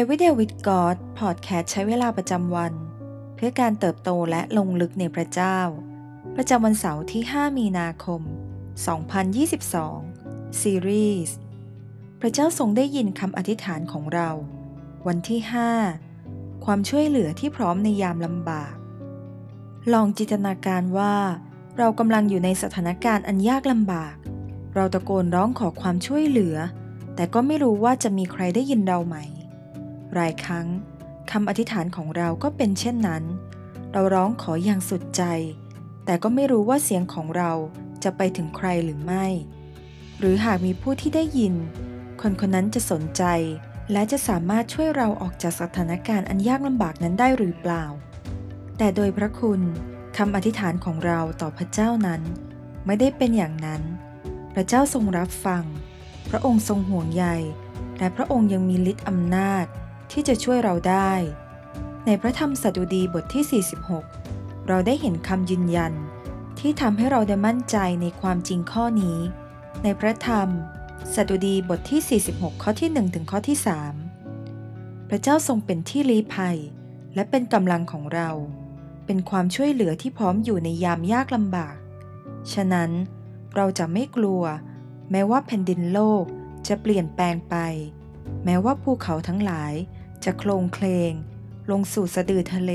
Everyday with God Podcast ใช้เวลาประจำวัน เพื่อการเติบโตและลงลึกในพระเจ้า ประจำวันเสาร์ที่ 5 มีนาคม 2022 ซีรีส์พระเจ้าทรงได้ยินคำอธิษฐานของเรา วันที่ 5 ความช่วยเหลือที่พร้อมในยามลำบาก ลองจินตนาการว่า เรากำลังอยู่ในสถานการณ์อันยากลำบาก เราตะโกนร้องขอความช่วยเหลือ แต่ก็ไม่รู้ว่าจะมีใครได้ยินเราไหม หลายครั้งคำอธิษฐานของเราก็เป็นเช่นนั้น เราร้องขออย่างสุดใจ แต่ก็ไม่รู้ว่าเสียงของเราจะไปถึงใครหรือไม่ หรือหากมีผู้ที่ได้ยิน คนคนนั้นจะสนใจ และจะสามารถช่วยเราออกจากสถานการณ์อันยากลำบากนั้นได้หรือเปล่า แต่โดยพระคุณคำอธิษฐานของเราต่อพระเจ้านั้น ไม่ได้เป็นอย่างนั้น พระเจ้าทรงรับฟัง พระองค์ทรงห่วงใย และพระองค์ยังมีฤทธิ์อำนาจ ที่จะช่วยเราได้ ในพระธรรมสดุดีบทที่ 46 เราได้เห็นคำยืนยัน ที่ทำให้เราได้มั่นใจในความจริงข้อนี้ ในพระธรรมสดุดีบทที่ 46 ข้อที่ 1 ถึงข้อที่ 3 พระเจ้าทรงเป็นที่ลี้ภัย และเป็นกำลังของเรา เป็นความช่วยเหลือที่พร้อมอยู่ในยามยากลำบาก ฉะนั้นเราจะไม่กลัว แม้ว่าแผ่นดินโลกจะเปลี่ยนแปลงไป แม้ว่าภูเขาทั้งหลาย จะโคลงเคลง ลงสู่สะดือทะเล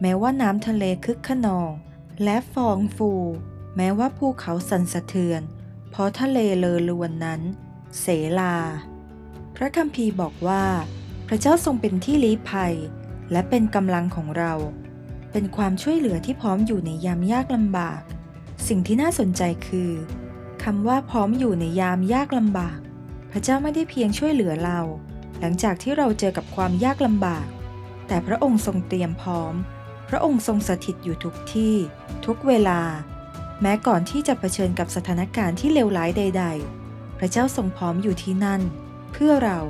แม้ว่าน้ำทะเลคึกขนอง และฟองฟู แม้ว่าภูเขาสั่นสะเทือน เพราะทะเลเลอลวนนั้น เสลา พระคัมภีร์บอกว่า พระเจ้าทรงเป็นที่ลี้ภัย และเป็นกำลังของเรา เป็นความช่วยเหลือที่พร้อมอยู่ในยามยากลำบาก สิ่งที่น่าสนใจคือคำว่าพร้อมอยู่ในยามยากลำบาก พระเจ้าไม่ได้เพียงช่วยเหลือเรา หลังจากที่เราเจอกับความยากลำบาก แต่พระองค์ทรงเตรียมพร้อม พระองค์ทรงสถิตอยู่ทุกที่ ทุกเวลา แม้ก่อนที่จะเผชิญกับสถานการณ์ที่เลวร้ายใด ๆ พระเจ้าทรงพร้อมอยู่ที่นั่น เพื่อเรา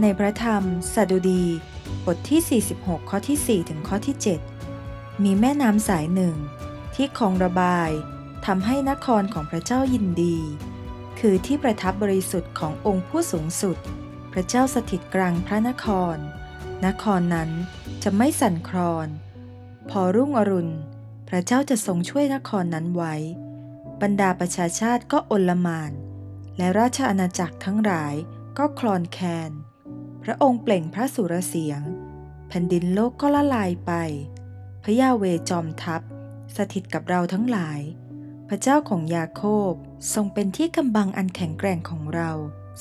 ในพระธรรมสดุดี บทที่ 46 ข้อที่ 4 ถึงข้อที่ 7 มีแม่น้ำสายหนึ่ง ที่คลองระบายทำให้นครของพระเจ้ายินดี คือที่ประทับบริสุทธิ์ขององค์ผู้สูงสุด ระเจ้าสถิตกลางพระนคร นครนั้นจะไม่สั่นคลอน พอรุ่งอรุณ พระเจ้าจะทรงช่วยนครนั้นไว้ บรรดาประชาชาติก็อนลมาน และราชอาณาจักรทั้งหลายก็คลอนแคลนพระองค์เปล่งพระสุรเสียง แผ่นดินโลกก็ละลายไป พระยาเวจอมทัพ สถิตกับเราทั้งหลาย พระเจ้าของยาโคบทรงเป็นที่กำบังอันแข็งแกร่งของเรา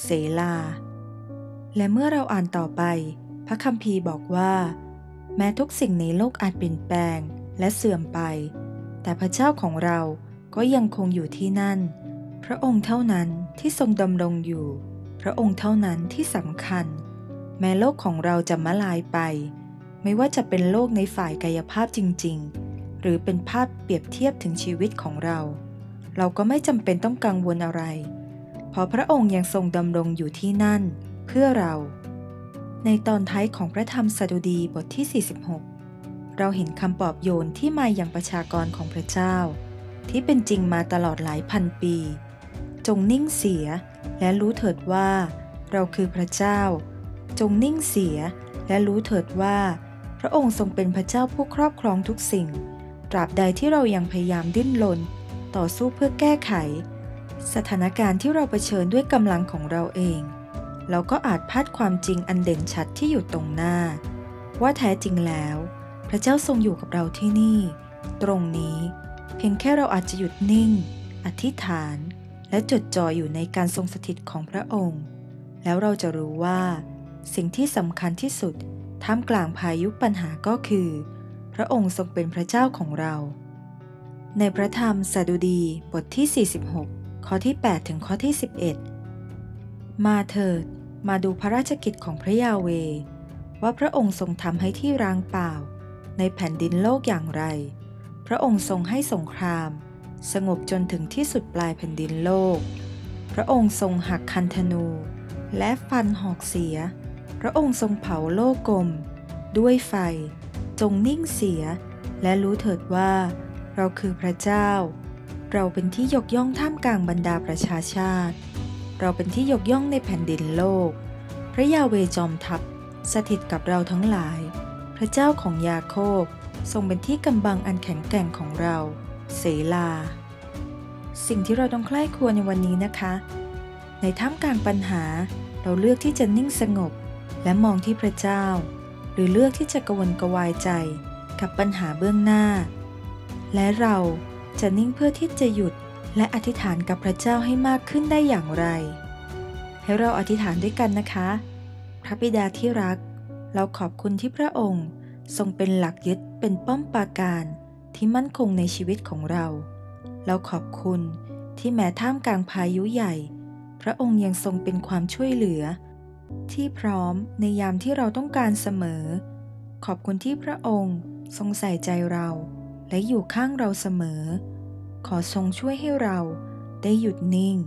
เสลา และเมื่อเราอ่านต่อไป พระคัมภีร์บอกว่า แม้ทุกสิ่งในโลกอาจเปลี่ยนแปลงและเสื่อมไป แต่พระเจ้าของเราก็ยังคงอยู่ที่นั่น พระองค์เท่านั้นที่ทรงดำรงอยู่ พระองค์เท่านั้นที่สำคัญ แม้โลกของเราจะมะลายไป ไม่ว่าจะเป็นโลกในฝ่ายกายภาพจริง ๆ หรือเป็นภาพเปรียบเทียบถึงชีวิตของเรา เราก็ไม่จำเป็นต้องกังวลอะไร เพราะพระองค์ยังทรงดำรงอยู่ที่นั่น เพื่อเรา ในตอนท้ายของพระธรรมสดุดีบทที่ 46 เราเห็นคำปลอบโยนที่มาอย่างประชากรของพระเจ้า ที่เป็นจริงมาตลอดหลายพันปี จงนิ่งเสียและรู้เถิดว่า เราคือพระเจ้า จงนิ่งเสียและรู้เถิดว่า พระองค์ทรงเป็นพระเจ้าผู้ครอบครองทุกสิ่ง ตราบใดที่เรายังพยายามดิ้นรนต่อสู้เพื่อแก้ไข สถานการณ์ที่เราเผชิญด้วยกำลังของเราเอง เราก็อาจพลาดความจริงอันเด่นชัดที่อยู่ตรงหน้า ว่าแท้จริงแล้ว พระเจ้าทรงอยู่กับเราที่นี่ ตรงนี้ เพียงแค่เราอาจจะหยุดนิ่ง อธิษฐาน และจดจ่ออยู่ในการทรงสถิตของพระองค์ แล้วเราจะรู้ว่า สิ่งที่สำคัญที่สุดท่ามกลางพายุปัญหาก็คือ พระองค์ทรงเป็นพระเจ้าของเรา ในพระธรรมสดุดีบทที่ 46 ข้อที่ 8 ถึงข้อที่ 11 มาเถิด มาดูพระราชกิจของพระยาเว ว่าพระองค์ทรงทำให้ที่ร้างเปล่า ในแผ่นดินโลกอย่างไร พระองค์ทรงให้สงคราม สงบจนถึงที่สุดปลายแผ่นดินโลก พระองค์ทรงหักคันธนู และฟันหอกเสีย พระองค์ทรงเผาโลกกลม ด้วยไฟ จงนิ่งเสีย และรู้เถิดว่า เราคือพระเจ้า เราเป็นที่ยกย่องท่ามกลางบรรดาประชาชาติ เราเป็นที่ยกย่องในแผ่นดินโลก พระยาเวจอมทัพสถิตกับเราทั้งหลาย พระเจ้าของยาโคบทรงเป็นที่กำบังอันแข็งแกร่งของเรา เสลา สิ่งที่เราต้องใคร่ควญในวันนี้นะคะ ในท่ามกลางปัญหา เราเลือกที่จะนิ่งสงบ และมองที่พระเจ้า หรือเลือกที่จะกวนกวายใจ กับปัญหาเบื้องหน้า และเราจะนิ่งเพื่อที่จะหยุด และอธิษฐานกับพระเจ้าให้มากขึ้นได้อย่างไร ให้เราอธิษฐานด้วยกันนะคะ พระบิดาที่รัก เราขอบคุณที่พระองค์ ทรงเป็นหลักยึดเป็นป้อมปราการที่มั่นคงในชีวิตของเรา เราขอบคุณที่แม้ท่ามกลางพายุใหญ่ พระองค์ยังทรงเป็นความช่วยเหลือ ที่พร้อมในยามที่เราต้องการเสมอ ขอบคุณที่พระองค์ทรงใส่ใจเรา และอยู่ข้างเราเสมอ ขอทรงช่วยให้เราได้หยุดนิ่ง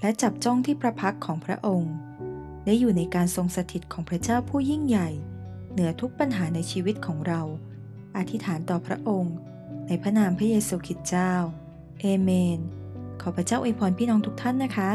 และจับจ้องที่พระพักของพระองค์ ได้อยู่ในการทรงสถิตของพระเจ้าผู้ยิ่งใหญ่ เหนือทุกปัญหาในชีวิตของเรา อธิษฐานต่อพระองค์ ในพระนามพระเยซูคริสต์เจ้า เอเมน ขอพระเจ้าอวยพรพี่น้องทุกท่านนะคะ